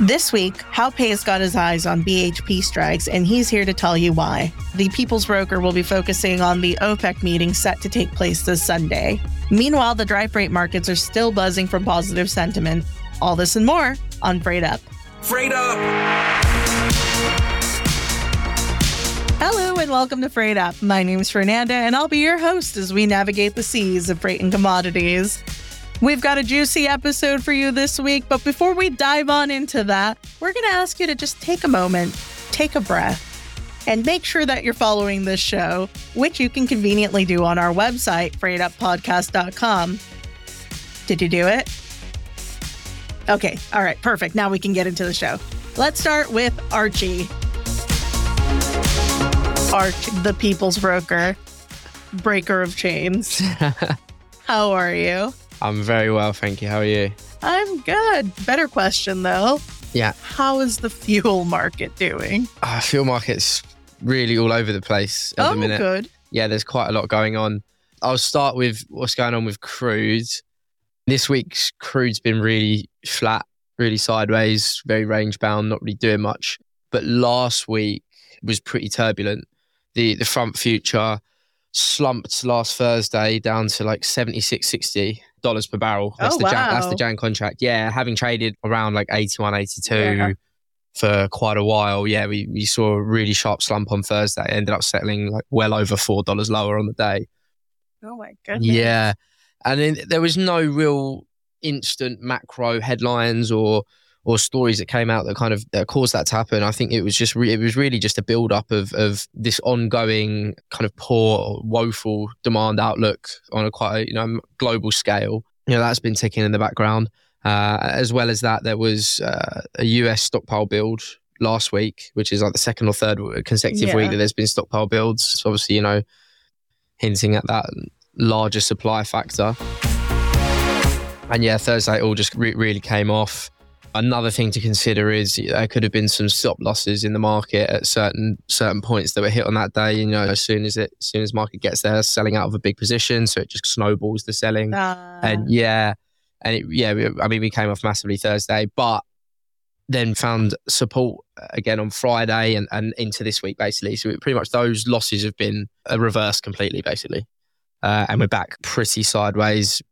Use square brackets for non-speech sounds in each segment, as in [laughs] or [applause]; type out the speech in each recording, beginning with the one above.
This week, Hao Pei's got his eyes on BHP strikes, and he's here to tell you why. The People's Broker will be focusing on the OPEC meeting set to take place this Sunday. Meanwhile, the dry freight markets are still buzzing from positive sentiment. All this and more on Freight Up. Freight Up! Hello and welcome to Freight Up. My name is Fernanda, and I'll be your host as we navigate the seas of freight and commodities. We've got a juicy episode for you this week, but before we dive on into that, we're going to ask you to just take a moment, take a breath, and make sure that you're following this show, which you can conveniently do on our website, freightuppodcast.com. Did you do it? Okay, all right, perfect. Now we can get into the show. Let's start with Archie. Archie, the people's broker, breaker of chains. [laughs] How are you? I'm very well, thank you. How are you? I'm good. Better question though. Yeah. How is the fuel market doing? Uh, fuel market's really all over the place at oh, the minute. good. Yeah, there's quite a lot going on. I'll start with what's going on with crude. This week's crude's been really flat, really sideways, very range bound, not really doing much. But last week was pretty turbulent. The the front future slumped last Thursday down to like 76, 60 dollars per barrel. That's Oh, the Jan, that's the Jan contract. Yeah, having traded around like 81, 82 Yeah. for quite a while. Yeah, we, we saw a really sharp slump on Thursday. It ended up settling like well over four dollars lower on the day. Oh my goodness. Yeah. And then there was no real instant macro headlines or or stories that came out that kind of that caused that to happen. I think it was just re- it was really just a build up of of this ongoing kind of poor, woeful demand outlook on a quite a, you know global scale. You know that's been ticking in the background. Uh, as well as that, there was uh, a US stockpile build last week, which is like the second or third consecutive Yeah. week that there's been stockpile builds. So obviously, you know, hinting at that larger supply factor. And yeah, Thursday it all just re- really came off. Another thing to consider is there could have been some stop losses in the market at certain certain points that were hit on that day. You know, as soon as it, as soon as market gets there, selling out of a big position, so it just snowballs the selling. Uh, and yeah, and it, yeah, we- I mean, we came off massively Thursday, but then found support again on Friday and, and into this week basically. So pretty much those losses have been uh, reversed completely basically, uh, and we're back pretty sideways.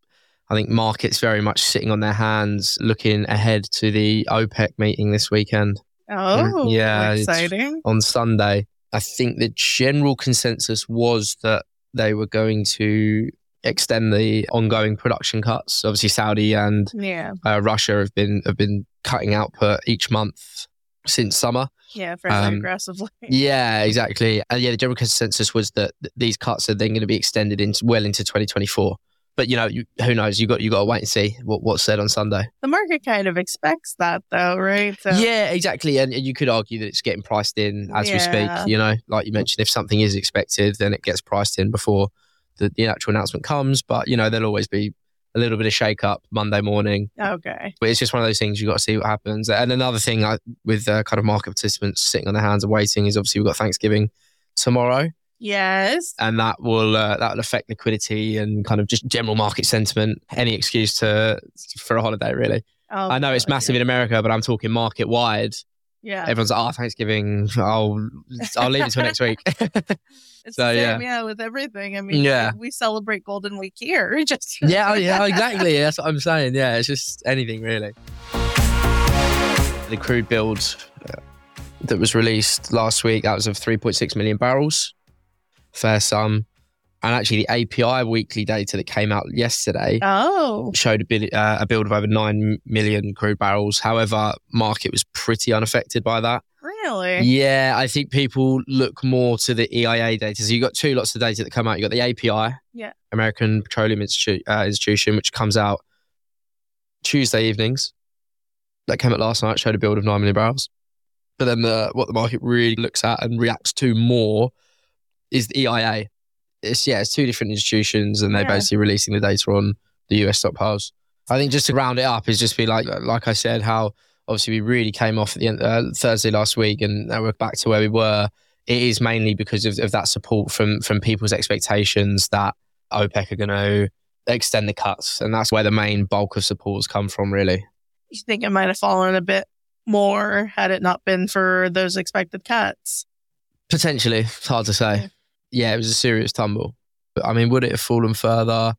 I think markets very much sitting on their hands, looking ahead to the OPEC meeting this weekend oh, yeah, exciting. on Sunday. I think the general consensus was that they were going to extend the ongoing production cuts. Obviously, Saudi and Yeah, uh, Russia have been have been cutting output each month since summer. yeah, fairly Um, aggressively. [laughs] Yeah, exactly. And yeah, the general consensus was that th- these cuts are then going to be extended into well into 2024. But you know, you, who knows? You got you got to wait and see what, what's said on Sunday. The market kind of expects that though, right? So, Yeah, exactly. And, and you could argue that it's getting priced in as we speak. You know, like you mentioned, if something is expected, then it gets priced in before the, the actual announcement comes. But, you know, there'll always be a little bit of shake up Monday morning. Okay. But it's just one of those things you got to see what happens. And another thing I, with uh, kind of market participants sitting on their hands and waiting is obviously we've got Thanksgiving tomorrow, Yes. and that will uh, that will affect liquidity and kind of just general market sentiment. Any excuse to for a holiday, really. Oh, I know it's massive in America, but I'm talking market wide Yeah. everyone's like, oh, Thanksgiving. I'll I'll leave it till next week. [laughs] It's So, the same, yeah. with everything. I mean, Yeah. we celebrate Golden Week here. [laughs] Just yeah, oh, yeah, exactly. That's what I'm saying. Yeah, it's just anything really. The crude build uh, that was released last week that was of 3.6 million barrels, fair sum, and actually the API weekly data that came out yesterday Oh, showed a, bit, uh, a build of over nine million crude barrels. However, market was pretty unaffected by that. really? Yeah, I think people look more to the EIA data. So you've got two lots of data that come out. You've got the API, Yeah. American Petroleum Institute, uh, Institution, which comes out Tuesday evenings. That came out last night, showed a build of nine million barrels. But then the what the market really looks at and reacts to more is the EIA. It's yeah, it's two different institutions, and they're Yeah. basically releasing the data on the US stockpiles. I think just to round it up is just be like like I said, how obviously we really came off at the end uh, Thursday last week, and now we're back to where we were. It is mainly because of, of that support from from people's expectations that OPEC are going to extend the cuts, and that's where the main bulk of support has come from, really. You think it might have fallen a bit more had it not been for those expected cuts. Potentially, it's hard to say. Yeah, it was a serious tumble. But I mean, would it have fallen further?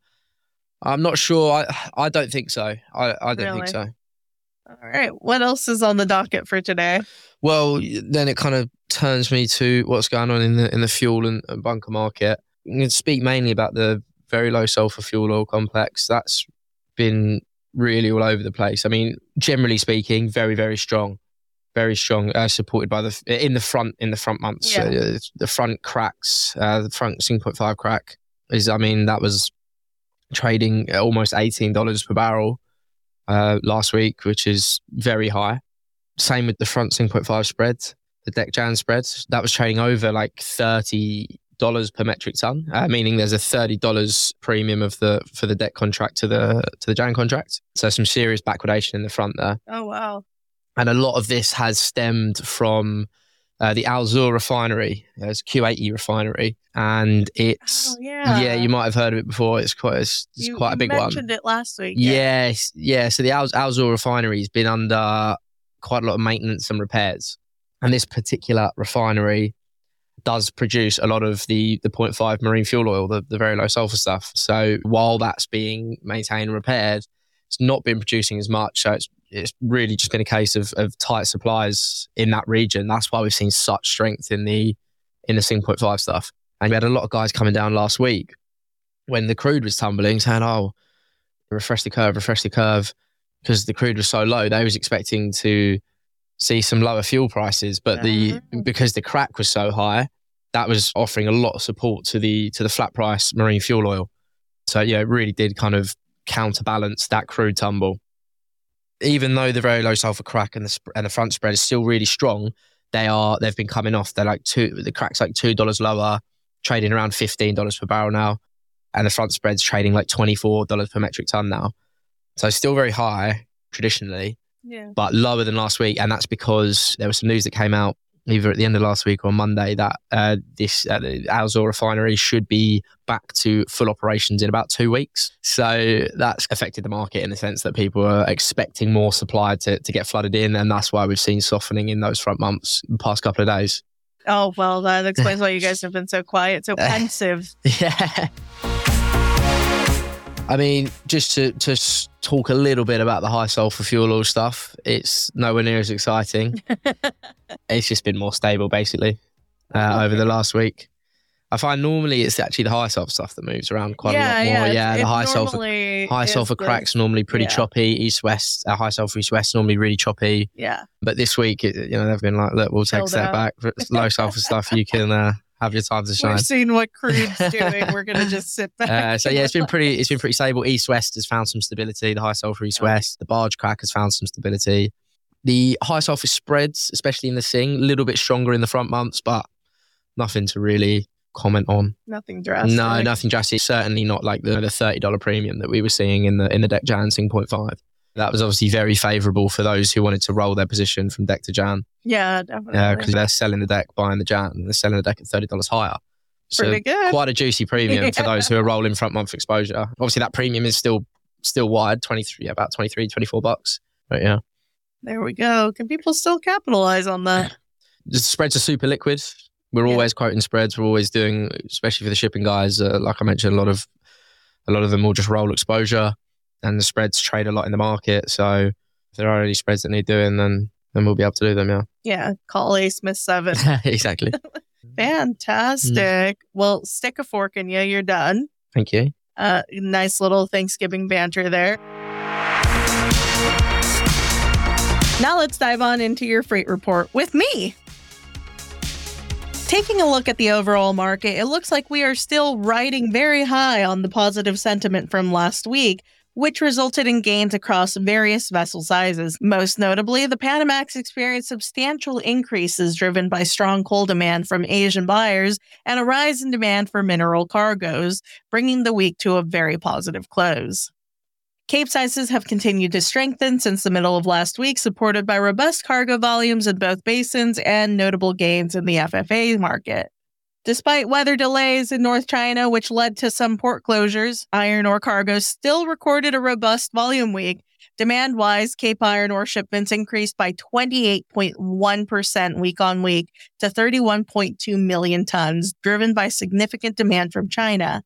I'm not sure. I I don't think so. I, I don't Really? think so. All right. What else is on the docket for today? Well, then it kind of turns me to what's going on in the in the fuel and, and bunker market. I'm going to speak mainly about the very low sulfur fuel oil complex. That's been really all over the place. I mean, generally speaking, very very strong, very strong. Uh, supported by the in the front in the front months. Yeah. Uh, the front cracks, uh, the front six point five crack is. I mean, that was trading at almost eighteen dollars per barrel uh, last week, which is very high. Same with the front 6.5 spread, the deck Jan spread. That was trading over like $30 per metric ton, uh, meaning there's a $30 premium of the for the deck contract to the to the Jan contract. So some serious backwardation in the front there. Oh, wow. And a lot of this has stemmed from uh, the Al Zour refinery. It's a Kuwaiti refinery. And it's, Oh, yeah. yeah. you might have heard of it before. It's quite, it's, it's You- quite a big one. You mentioned it last week. Yes, yeah. So the Al- Alzor refinery has been under quite a lot of maintenance and repairs, and this particular refinery does produce a lot of the the 0.5 marine fuel oil, the, the very low sulfur stuff. So while that's being maintained and repaired, it's not been producing as much. So it's it's really just been a case of, of tight supplies in that region. That's why we've seen such strength in the in the 0.5 stuff. And we had a lot of guys coming down last week when the crude was tumbling, saying, "Oh, refresh the curve, refresh the curve, because the crude was so low. They was expecting to see some lower fuel prices, but the because the crack was so high, that was offering a lot of support to the to the flat price marine fuel oil. So yeah, it really did kind of counterbalance that crude tumble. Even though the very low sulfur crack and the sp- and the front spread is still really strong, they are they've been coming off. They're like two the crack's like two dollars lower, trading around fifteen dollars per barrel now, and the front spread's trading like twenty four dollars per metric ton now. So still very high traditionally, Yeah. but lower than last week, and that's because there was some news that came out either at the end of last week or Monday that uh, this uh, Al Zour refinery should be back to full operations in about two weeks. So that's affected the market in the sense that people are expecting more supply to, to get flooded in, and that's why we've seen softening in those front months the past couple of days. Oh, well, that explains why you [laughs] guys have been so quiet, so [laughs] pensive. Yeah. I mean, just to to talk a little bit about the high sulfur fuel oil stuff, it's nowhere near as exciting. [laughs] it's just been more stable, basically, uh, over the last week. I find normally it's actually the high sulfur stuff that moves around quite a lot more. it's- Yeah, the high sulfur high sulfur the- cracks normally pretty yeah. choppy. East west, uh, high sulfur east west normally really choppy. Yeah. But this week, it, you know, they've been like, look, we'll take a step out. back. Low sulfur stuff, you can uh, have your time to shine. We've seen what crude's [laughs] doing. We're going to just sit back. Uh, so yeah, it's been pretty. It's been pretty stable. East west has found some stability. The high sulfur east west, the barge crack has found some stability. The high sulfur spreads, especially in the Sing, a little bit stronger in the front months, but nothing to really comment on. Nothing drastic. No, nothing drastic. Certainly not like the, the thirty dollar premium that we were seeing in the in the deck Jan Sing point five. That was obviously very favourable for those who wanted to roll their position from deck to Jan Yeah, definitely. Yeah, because they're selling the deck, buying the Jan, and they're selling the deck at thirty dollars higher. So Pretty good. quite a juicy premium for [laughs] those who are rolling front month exposure. Obviously, that premium is still still wide, 23, yeah, about 23, 24 bucks. But yeah, There we go. Can people still capitalize on that? [laughs] the spreads are super liquid. We're Yeah. always quoting spreads. We're always doing, especially for the shipping guys. Uh, like I mentioned, a lot of a lot of them will just roll exposure, and the spreads trade a lot in the market. So if there are any spreads that need doing, then then we'll be able to do them. Yeah, Yeah, call A Smith 7. [laughs] exactly. [laughs] Fantastic. Well, stick a fork in you. You're done. Thank you. Uh, nice little Thanksgiving banter there. Now let's dive on into your freight report with me. Taking a look at the overall market, it looks like we are still riding very high on the positive sentiment from last week, which resulted in gains across various vessel sizes. Most notably, the Panamax experienced substantial increases driven by strong coal demand from Asian buyers and a rise in demand for mineral cargoes, bringing the week to a very positive close. Cape sizes have continued to strengthen since the middle of last week, supported by robust cargo volumes in both basins and notable gains in the FFA market. Despite weather delays in North China, which led to some port closures, iron ore cargoes still recorded a robust volume week, Demand wise, Cape iron ore shipments increased by 28.1% week on week to 31.2 million tons, driven by significant demand from China.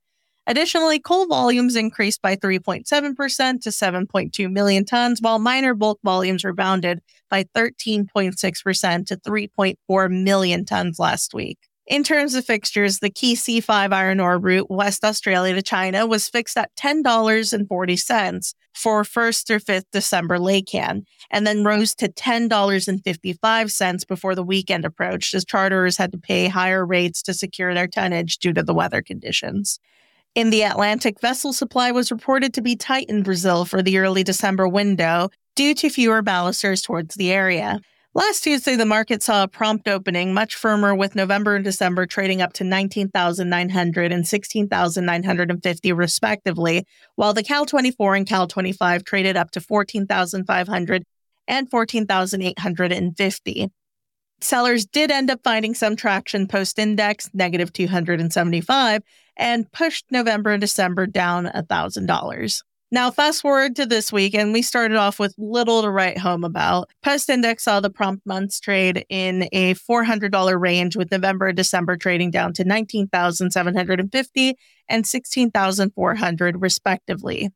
Additionally, coal volumes increased by 3.7% to 7.2 million tons, while minor bulk volumes rebounded by 13.6% to 3.4 million tons last week. In terms of fixtures, the key C5 iron ore route West Australia to China was fixed at $10.40 for 1st through 5th December laycan, and then rose to $10.55 before the weekend approached as charterers had to pay higher rates to secure their tonnage due to the weather conditions. In the Atlantic, vessel supply was reported to be tight in Brazil for the early December window due to fewer ballasters towards the area. Last Tuesday, the market saw a prompt opening, much firmer, with November and December trading up to 19,900 and 16,950 respectively, while the Cal 24 and Cal 25 traded up to 14,500 and 14,850. Sellers did end up finding some traction post index, negative 275, and pushed November and December down $1,000. Now, fast forward to this week, and we started off with little to write home about. Post Index saw the prompt months trade in a $400 range, with November and December trading down to 19,750 and 16,400 respectively.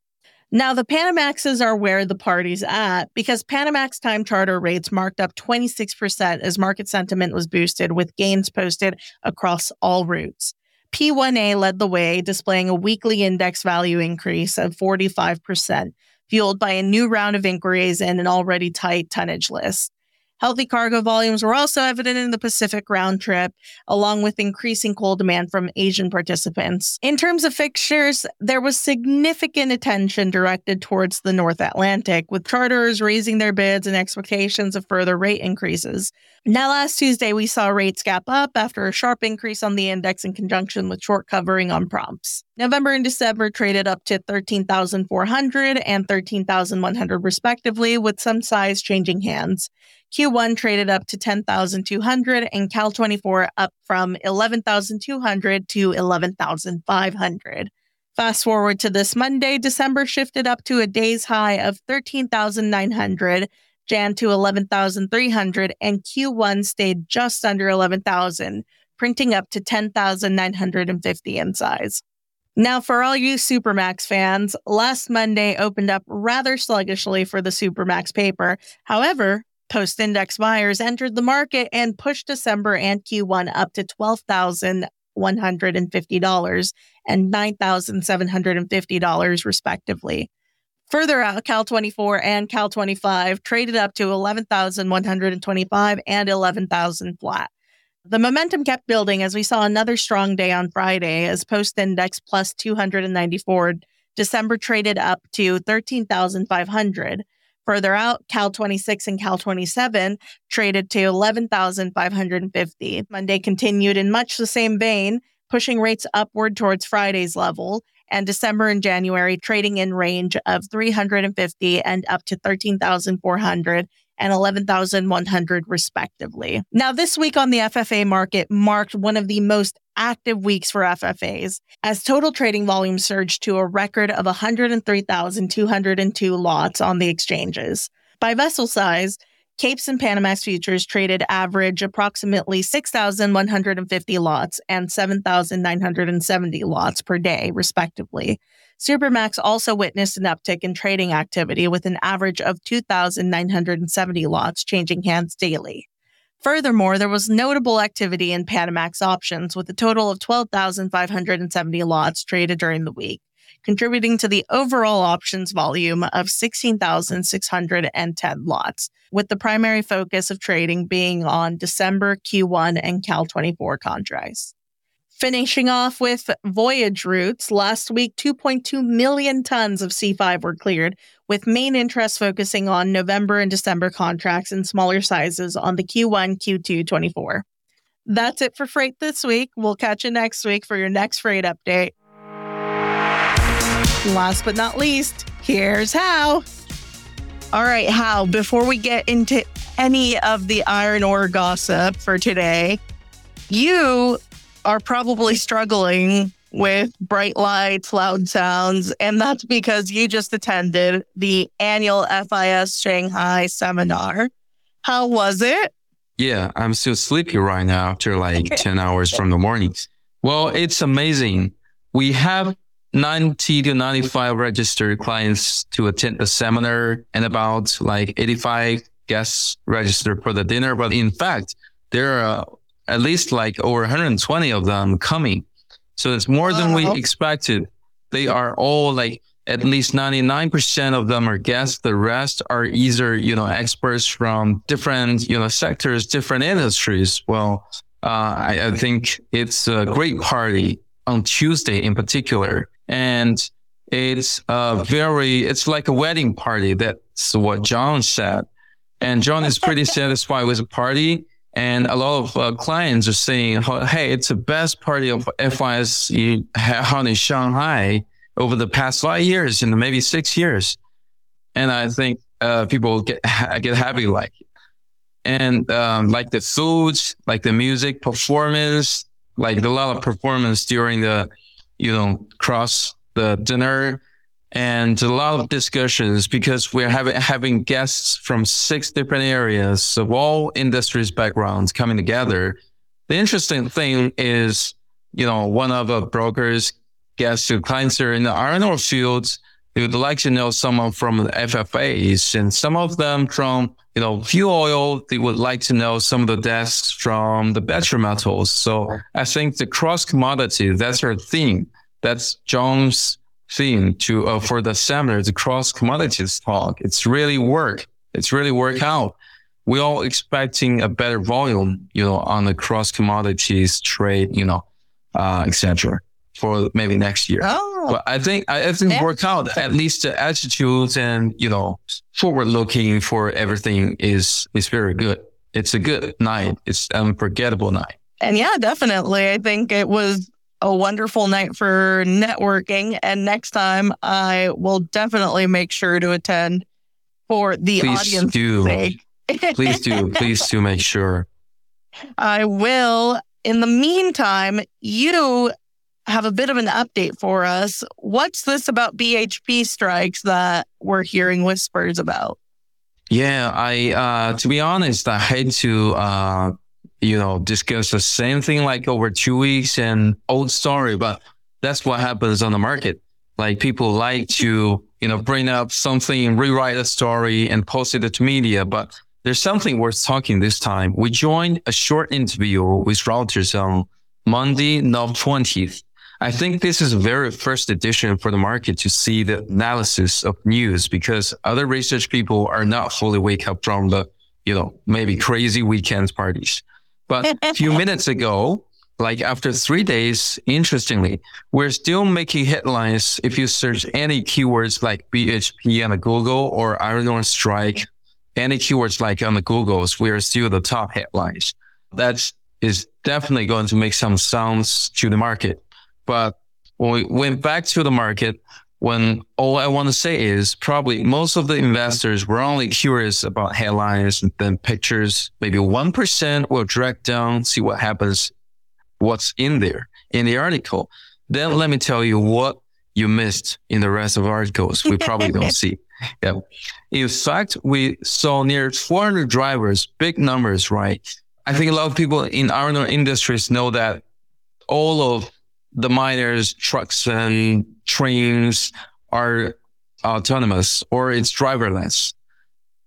Now, the Panamaxes are where the party's at because Panamax time charter rates marked up 26% as market sentiment was boosted with gains posted across all routes. P1A led the way, displaying a weekly index value increase of 45%, fueled by a new round of inquiries and an already tight tonnage list. Healthy cargo volumes were also evident in the Pacific round trip, along with increasing coal demand from Asian participants. In terms of fixtures, there was significant attention directed towards the North Atlantic, with charterers raising their bids and expectations of further rate increases. Now, last Tuesday, we saw rates gap up after a sharp increase on the index in conjunction with short covering on prompts. November and December traded up to 13,400 and 13,100 respectively, with some size changing hands. Q1 traded up to 10,200 and Cal 24 up from 11,200 to 11,500. Fast forward to this Monday, December shifted up to a day's high of 13,900, Jan to 11,300, and Q1 stayed just under 11,000, printing up to 10,950 in size. Now, for all you Supermax fans, last Monday opened up rather sluggishly for the Supermax paper. However, Post index buyers entered the market and pushed December and Q1 up to $12,150 and $9,750 respectively. Further out, Cal 24 and Cal 25 traded up to 11,125 and 11,000 flat. The momentum kept building as we saw another strong day on Friday as post index plus 294 December traded up to 13,500 Further out, Cal 26 and Cal 27 traded to 11,550. Monday continued in much the same vein, pushing rates upward towards Friday's level, and December and January trading in range of 350 and up to 13,400 and 11,100 respectively. Now, this week on the FFA market marked one of the most active weeks for FFAs as total trading volume surged to a record of 103,202 lots on the exchanges. By vessel size, Capes and Panamax futures traded average approximately 6,150 lots and 7,970 lots per day, respectively. Supermax also witnessed an uptick in trading activity with an average of 2,970 lots changing hands daily. Furthermore, there was notable activity in Panamax options with a total of 12,570 lots traded during the week, contributing to the overall options volume of 16,610 lots, with the primary focus of trading being on December Q1 and Cal 24 contracts. Finishing off with voyage routes, last week 2.2 million tons of C5 were cleared, with main interest focusing on November and December contracts in smaller sizes on the Q1, Q2 24. That's it for freight this week. We'll catch you next week for your next freight update. Last but not least, here's Hao. All right, Hao, before we get into any of the iron ore gossip for today, you are probably struggling with bright lights, loud sounds, and that's because you just attended the annual FIS Shanghai seminar. How was it? Yeah, I'm still sleepy right now after like 10 hours from the morning. Well, it's amazing. We have 90 to 95 registered clients to attend the seminar and about like 85 guests registered for the dinner. But in fact, there are at least like over 120 of them coming. So it's more than we expected. They are all like at least 99% of them are guests. The rest are either, you know, experts from different, you know, sectors, different industries. Well, uh, I, I think it's a great party on Tuesday in particular. And it's a very, it's like a wedding party. That's what John said. And John is pretty [laughs] satisfied with the party. And a lot of uh, clients are saying, "Hey, it's the best party of FIS held in Shanghai over the past five years and maybe six years." And I think uh, people get get happy like. And um, like the foods, like the music performance, like a lot of performance during the, you know, cross the dinner and a lot of discussions because we're having having guests from six different areas of all industries backgrounds coming together. The interesting thing is, you know, one of the brokers guests who clients are in the iron ore fields. Would like to know someone from the FFAs and some of them from, you know, fuel oil. They would like to know some of the desks from the battery metals. So I think the cross commodity, that's our theme. That's John's theme to uh, for the seminar, the cross commodities talk. It's really work. It's really work out. We're all expecting a better volume, you know, on the cross commodities trade, you know, uh, etc. for maybe next year. Oh, but I think I, I think yeah. work out at least the attitudes and you know forward looking for everything is is very good. It's a good night. It's an unforgettable night. And yeah, definitely. I think it was a wonderful night for networking. And next time, I will definitely make sure to attend for the audience. Please audience do. sake. Please do. [laughs] Please do make sure. I will. In the meantime, you have a bit of an update for us. What's this about BHP strikes that we're hearing whispers about? Yeah, I uh to be honest, I hate to uh you know, discuss the same thing like over two weeks and old story, but that's what happens on the market. Like people like to, you know, bring up something, rewrite a story and post it to media, but there's something worth talking this time. We joined a short interview with Reuters on Monday, November 20th. I think this is a very first edition for the market to see the analysis of news because other research people are not fully wake up from the, you know, maybe crazy weekend parties. But a few [laughs] minutes ago, like after three days, interestingly, we're still making headlines. If you search any keywords like BHP on the Google or Iron Ore Strike, any keywords like on the Googles, we are still the top headlines. That is definitely going to make some sounds to the market. But when we went back to the market, when all I want to say is probably most of the investors were only curious about headlines and then pictures. Maybe 1% will drag down, see what happens, what's in there in the article. Then let me tell you what you missed in the rest of articles. We probably don't see. [laughs] Yeah. In fact, we saw near 400 drivers, big numbers, right? I think a lot of people in our industries know that all of the miners, trucks and trains are autonomous or it's driverless.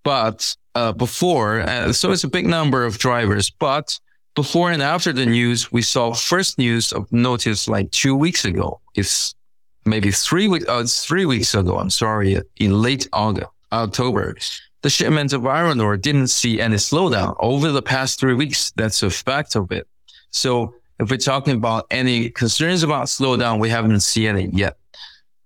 But uh, before, uh, so it's a big number of drivers, but before and after the news, we saw first news of notice like two weeks ago. It's maybe three weeks, uh, it's three weeks ago. I'm sorry, in late August, October. The shipment of iron ore didn't see any slowdown over the past three weeks. That's a fact of it. So if we're talking about any concerns about slowdown, we haven't seen it yet.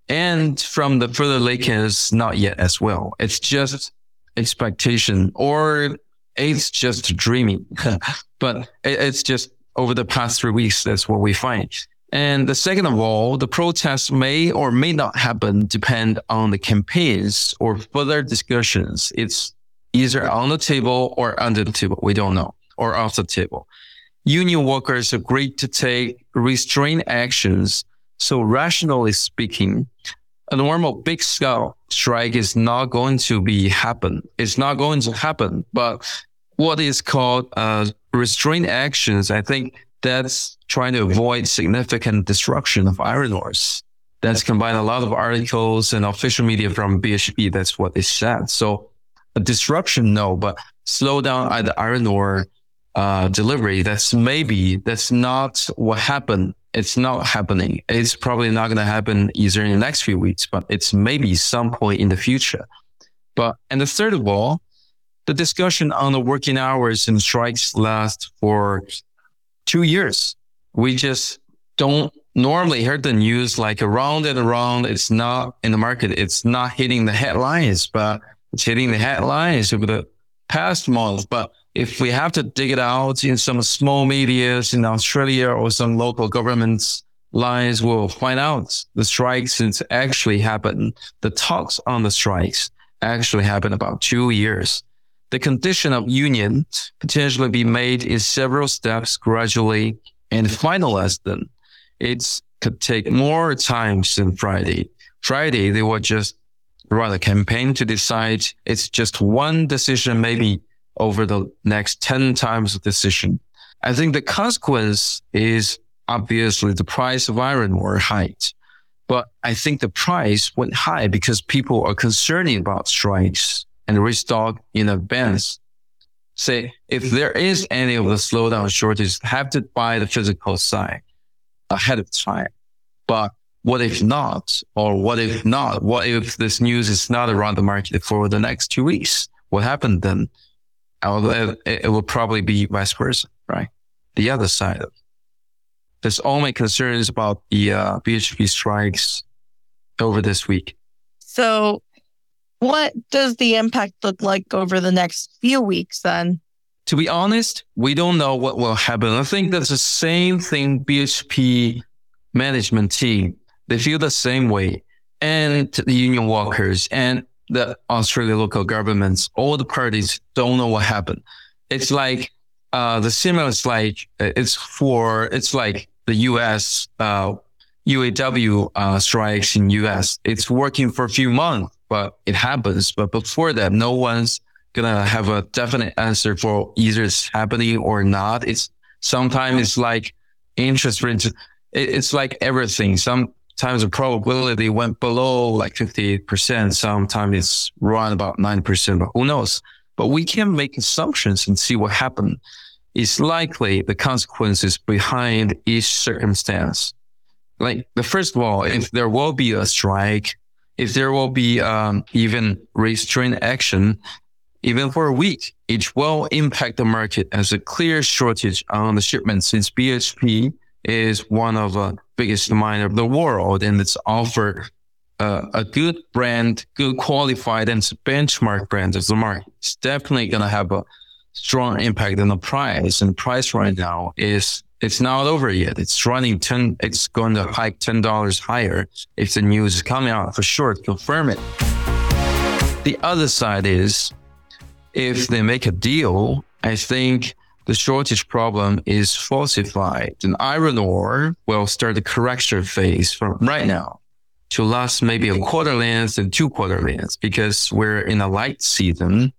And from the further Lakers, not yet as well. It's just expectation or it's just dreaming. [laughs] but it's just over the past three weeks, that's what we find. And the second of all, the protests may or may not happen depend on the campaigns or further discussions. It's either on the table or under the table. We don't know or off the table union workers agreed to take restraint actions So rationally speaking, a normal big scale strike is not going to be happen. It's not going to happen. But what is called uh, restraint actions, I think that's trying to avoid significant destruction of iron ores. That's combined a lot of articles and official media from BHP. That's what they said. So a disruption, no, but slow down at the iron ore uh, delivery. That's maybe that's not what happened. It's not happening. It's probably not going to happen either in the next few weeks, but it's maybe some point in the future. But and the third of all, the discussion on the working hours and strikes last for two years. We just don't normally hear the news like around and around. It's not in the market. It's not hitting the headlines, but it's hitting the headlines over the past month. But if we have to dig it out in some small medias in Australia or some local governments lines, we'll find out the strikes since actually happened. The talks on the strikes actually happened about two years the condition of union potentially be made in several steps gradually and finalized then. It could take more time than Friday. Friday, they were just run a campaign to decide it's just one decision, maybe over the next 10 times of decision. I think the consequence is obviously the price of iron ore height. But I think the price went high because people are concerned about strikes and restock in advance. Say, if there is any of the slowdown shortage, have to buy the physical side ahead of time. But what if not? Or what if not? What if this news is not around the market for the next two weeks? What happened then? It will probably be vice versa, right? The other side of there's all my concerns about the uh, BHP strikes over this week. So what does the impact look like over the next few weeks then? To be honest, we don't know what will happen. I think that's the same thing BHP management team. They feel the same way. And the union workers and the Australian local governments, all the parties don't know what happened. It's like uh, the stimulus, like it's for it's like the U.S. Uh, UAW uh, strikes in U.S. It's working for a few months but it happens. But before that, no one's gonna have a definite answer for either it's happening or not. It's sometimes it's like interest rates. It's like everything. Sometimes the probability went below like 58%. Sometimes it's around about 9%, but who knows? But we can make assumptions and see what happened. It's likely the consequences behind each circumstance. Like the first of all, if there will be a strike, if there will be um, even restraint action, even for a week, it will impact the market as a clear shortage on the shipment since BHP is one of the biggest miner of the world and it's offer uh, a good brand, good qualified and benchmark brand of the market. It's definitely going to have a strong impact on the price and price right now is it's not over yet. It's running 10, it's going to hike $10 higher if the news is coming out for sure confirm it. The other side is if they make a deal, I think the shortage problem is falsified. And iron ore will start the correction phase from right now to last maybe a quarter length and two quarter lengths because we're in a light season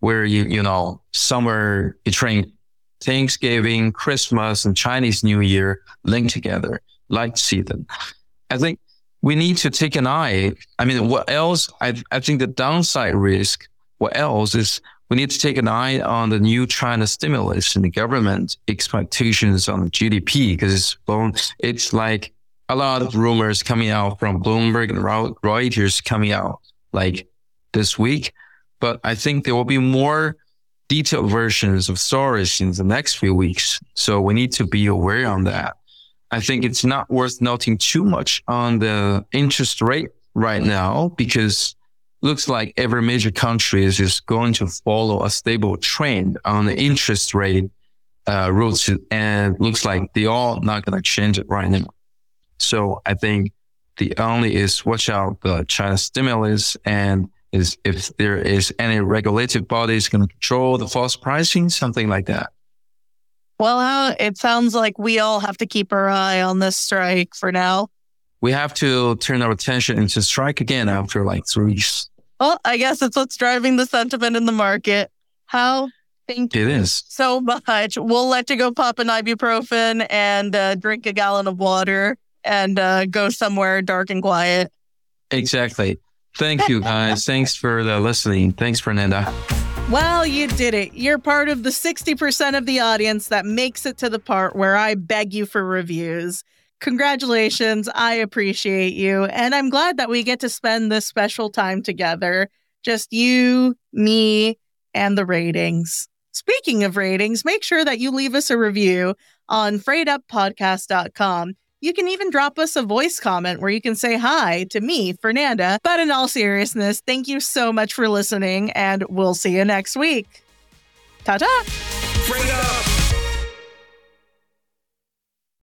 where you, you know, summer between Thanksgiving, Christmas, and Chinese New Year linked together, light season. I think we need to take an eye. I mean, what else? I, I think the downside risk, what else is we need to take an eye on the new China stimulus and the government expectations on GDP because it's, it's like a lot of rumors coming out from Bloomberg and Reuters coming out like this week. But I think there will be more detailed versions of stories in the next few weeks. So we need to be aware on that. I think it's not worth noting too much on the interest rate right now because looks like every major country is just going to follow a stable trend on the interest rate uh, and looks like they all not going to change it right now. So I think the only is watch out the China stimulus and is if there is any regulative bodies going to control the false pricing, something like that. Well, it sounds like we all have to keep our eye on this strike for now. We have to turn our attention into strike again after like three. Well, I guess it's what's driving the sentiment in the market. Hao? Thank you It is. so much. We'll let you go pop an ibuprofen and uh, drink a gallon of water and uh, go somewhere dark and quiet. Exactly. Thank you guys. [laughs] Thanks for the listening. Thanks, Fernanda. Well, you did it. You're part of the 60% of the audience that makes it to the part where I beg you for reviews. Congratulations. I appreciate you. And I'm glad that we get to spend this special time together. Just you, me, and the ratings. Speaking of ratings, make sure that you leave us a review on freightuppodcast.com. You can even drop us a voice comment where you can say hi to me, Fernanda. But in all seriousness, thank you so much for listening, and we'll see you next week. Ta ta! Freight up!